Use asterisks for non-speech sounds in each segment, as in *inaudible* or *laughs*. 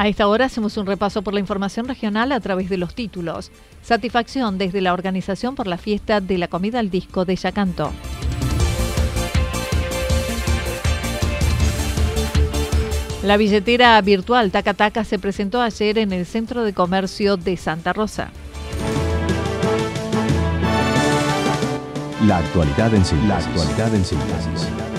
A esta hora hacemos un repaso por la información regional a través de los títulos. Satisfacción desde la organización por la fiesta de la comida al disco de Yacanto. La billetera virtual Taca se presentó ayer en el Centro de Comercio de Santa Rosa. La actualidad en síntesis. La actualidad en síntesis.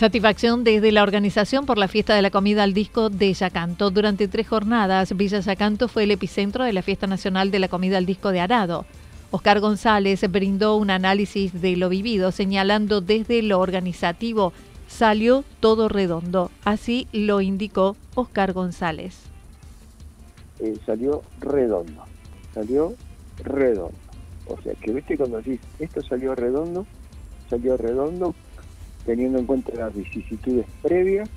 Satisfacción desde la organización por la fiesta de la comida al disco de Yacanto. Durante tres jornadas, Villa Yacanto fue el epicentro de la fiesta nacional de la comida al disco de Arado. Oscar González brindó un análisis de lo vivido, señalando desde lo organizativo salió todo redondo. Así lo indicó Oscar González. Eh, salió redondo, salió redondo. O sea, que viste cuando decís, esto salió redondo, salió redondo teniendo en cuenta las vicisitudes previas,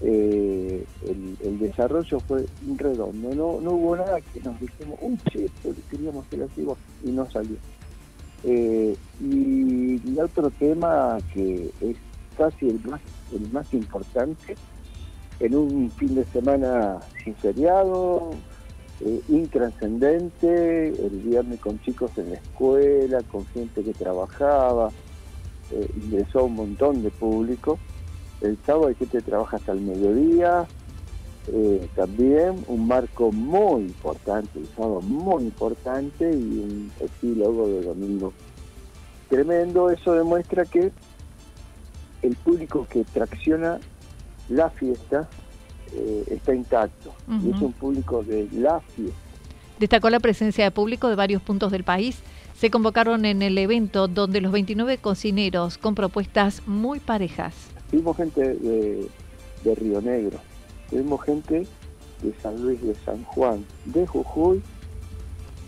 eh, el, desarrollo fue redondo. No, no hubo nada que nos dijimos, un che, queríamos hacer así y no salió. Eh, y, el otro tema que es casi el más, el más importante, en un fin de semana sin feriado, eh, intranscendente, el viernes con chicos en la escuela, con gente que trabajaba, eh, ingresó un montón de público. El sábado hay gente que trabaja hasta el mediodía. Eh, también un marco muy importante, el sábado muy importante y un epílogo de domingo tremendo. Eso demuestra que el público que tracciona la fiesta eh, está intacto y es un público de la fiesta. Destacó la presencia de público de varios puntos del país se convocaron en el evento donde los 29 cocineros con propuestas muy parejas. Tuvimos gente de, Río Negro, tuvimos gente de San Luis de San Juan, de Jujuy,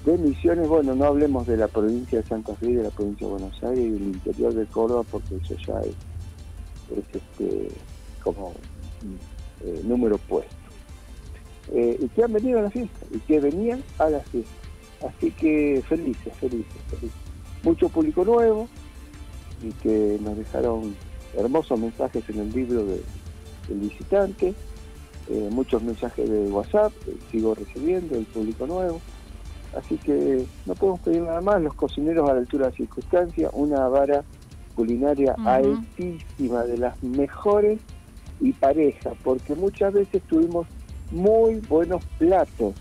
de Misiones, bueno, no hablemos de la provincia de Santa Fe, de la provincia de Buenos Aires y del interior de Córdoba, porque eso ya es, este, como eh, número puesto. Eh, y que han venido a la fiesta, y que venían a la fiesta. Así que felices, felices, felices. Mucho público nuevo y que nos dejaron hermosos mensajes en el libro del visitante, eh, muchos mensajes de WhatsApp, sigo recibiendo, el público nuevo. Así que no podemos pedir nada más, los cocineros a la altura de la circunstancia, una vara culinaria altísima, de las mejores y pareja, porque muchas veces tuvimos muy buenos platos,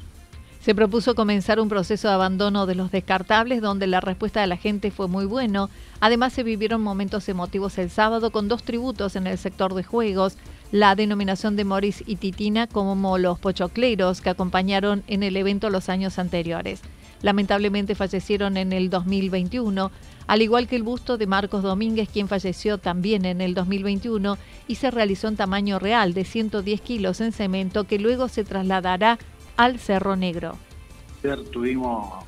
se propuso comenzar un proceso de abandono de los descartables donde la respuesta de la gente fue muy bueno. Además se vivieron momentos emotivos el sábado con dos tributos en el sector de juegos, la denominación de Morris y Titina como los pochocleros que acompañaron en el evento los años anteriores. Lamentablemente fallecieron en el 2021, al igual que el busto de Marcos Domínguez, quien falleció también en el 2021 y se realizó en tamaño real de 110 kilos en cemento que luego se trasladará al Cerro Negro. Tuvimos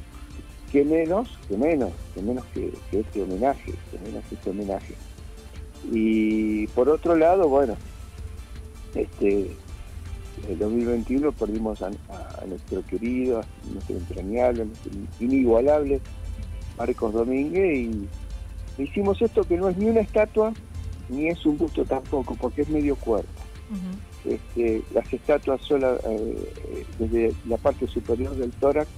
que menos, que menos, que menos que, este homenaje, que menos que este homenaje. Y por otro lado, bueno, este el 2021 perdimos a, nuestro querido, a nuestro entrañable, a nuestro inigualable Marcos Domínguez y hicimos esto que no es ni una estatua ni es un busto tampoco, porque es medio cuerpo. este, las estatuas son eh, desde la parte superior del tórax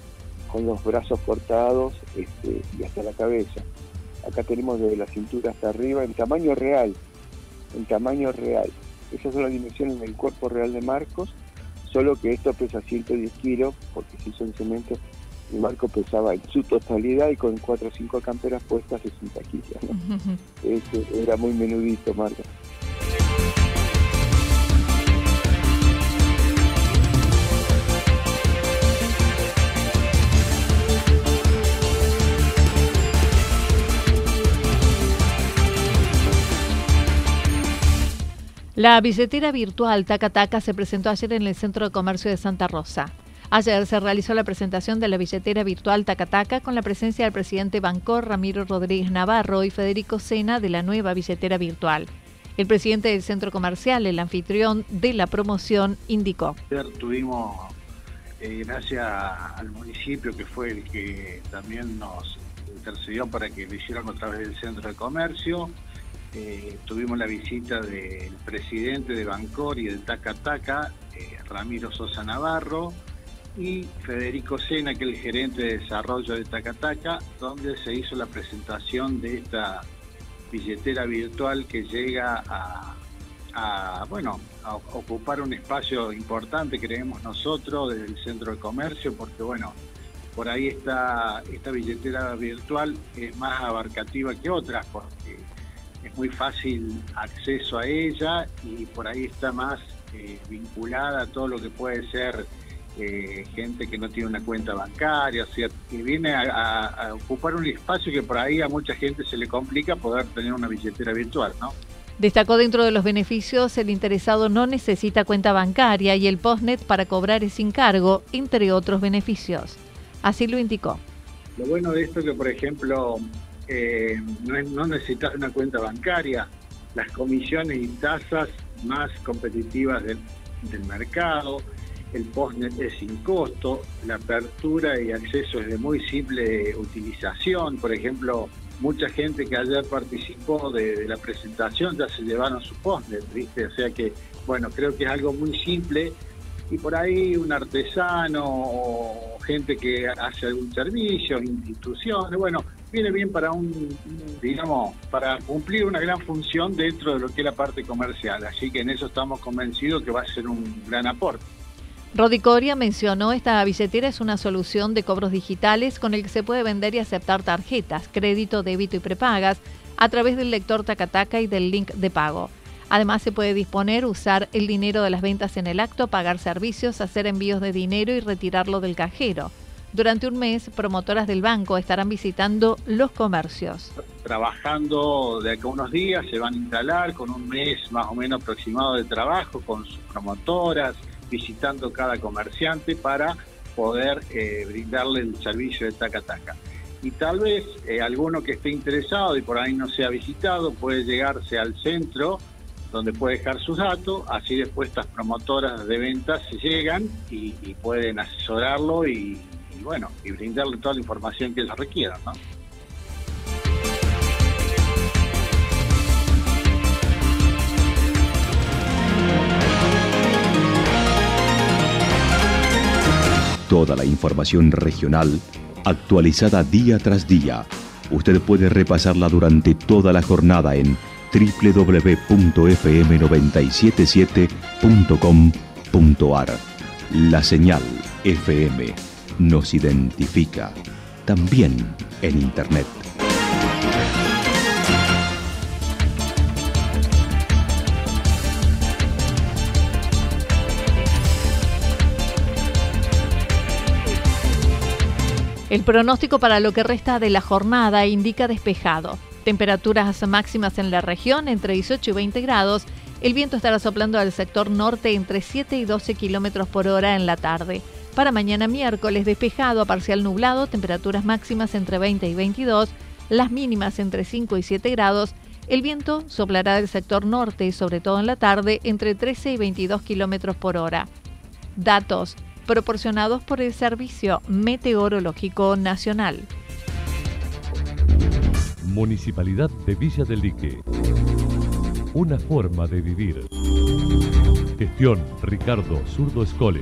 con los brazos cortados este, y hasta la cabeza. Acá tenemos desde la cintura hasta arriba en tamaño real, en tamaño real. Esas son las dimensiones del cuerpo real de Marcos, solo que esto pesa 110 kilos porque se hizo en cemento y Marco pesaba en su totalidad y con 4 o 5 camperas puestas 60 kilos. ¿no? *laughs* Este, era muy menudito Marco. La billetera virtual Taca se presentó ayer en el Centro de Comercio de Santa Rosa. Ayer se realizó la presentación de la billetera virtual Taca con la presencia del presidente Bancor Ramiro Rodríguez Navarro y Federico Sena de la nueva billetera virtual. El presidente del centro comercial, el anfitrión de la promoción, indicó. Tuvimos, eh, gracias al municipio que fue el que también nos intercedió para que lo hicieran a través del centro de comercio, eh, tuvimos la visita del presidente de Bancor y del Taca eh, Ramiro Sosa Navarro, y Federico Sena, que es el gerente de desarrollo de Taca Taca, donde se hizo la presentación de esta billetera virtual que llega a, bueno, a ocupar un espacio importante, creemos nosotros, desde el centro de comercio, porque bueno, por ahí está esta billetera virtual es más abarcativa que otras, porque es muy fácil acceso a ella y por ahí está más eh, vinculada a todo lo que puede ser eh, gente que no tiene una cuenta bancaria, o que viene a, ocupar un espacio que por ahí a mucha gente se le complica poder tener una billetera virtual, ¿no? Destacó dentro de los beneficios, el interesado no necesita cuenta bancaria y el postnet para cobrar es sin cargo, entre otros beneficios. Así lo indicó. Lo bueno de esto es que, por ejemplo, eh, no, necesitas una cuenta bancaria, las comisiones y tasas más competitivas del, mercado, el postnet es sin costo, la apertura y acceso es de muy simple utilización, por ejemplo, mucha gente que ayer participó de, la presentación ya se llevaron su postnet, ¿viste? O sea que, bueno, creo que es algo muy simple. Y por ahí un artesano o gente que hace algún servicio, instituciones, bueno, viene bien para un, digamos, para cumplir una gran función dentro de lo que es la parte comercial. Así que en eso estamos convencidos que va a ser un gran aporte. Rodicoria mencionó esta billetera es una solución de cobros digitales con el que se puede vender y aceptar tarjetas, crédito, débito y prepagas a través del lector Takataka y del link de pago. Además se puede disponer usar el dinero de las ventas en el acto, pagar servicios, hacer envíos de dinero y retirarlo del cajero. Durante un mes, promotoras del banco estarán visitando los comercios. Trabajando de acá unos días, se van a instalar con un mes más o menos aproximado de trabajo con sus promotoras, visitando cada comerciante para poder eh, brindarle el servicio de taca taca. Y tal vez eh, alguno que esté interesado y por ahí no sea visitado puede llegarse al centro donde puede dejar sus datos, así después estas promotoras de ventas llegan y pueden asesorarlo y, y bueno, y brindarle toda la información que ellos requieran, ¿no? Toda la información regional actualizada día tras día. Usted puede repasarla durante toda la jornada en www.fm977.com.ar. La señal FM nos identifica, también en Internet. El pronóstico para lo que resta de la jornada indica despejado. Temperaturas máximas en la región entre 18 y 20 grados. El viento estará soplando al sector norte entre 7 y 12 kilómetros por hora en la tarde. Para mañana miércoles despejado a parcial nublado, temperaturas máximas entre 20 y 22, las mínimas entre 5 y 7 grados. El viento soplará del sector norte, sobre todo en la tarde, entre 13 y 22 kilómetros por hora. Datos proporcionados por el Servicio Meteorológico Nacional. Municipalidad de Villa del Lique. Una forma de vivir. Gestión Ricardo Zurdo Escole.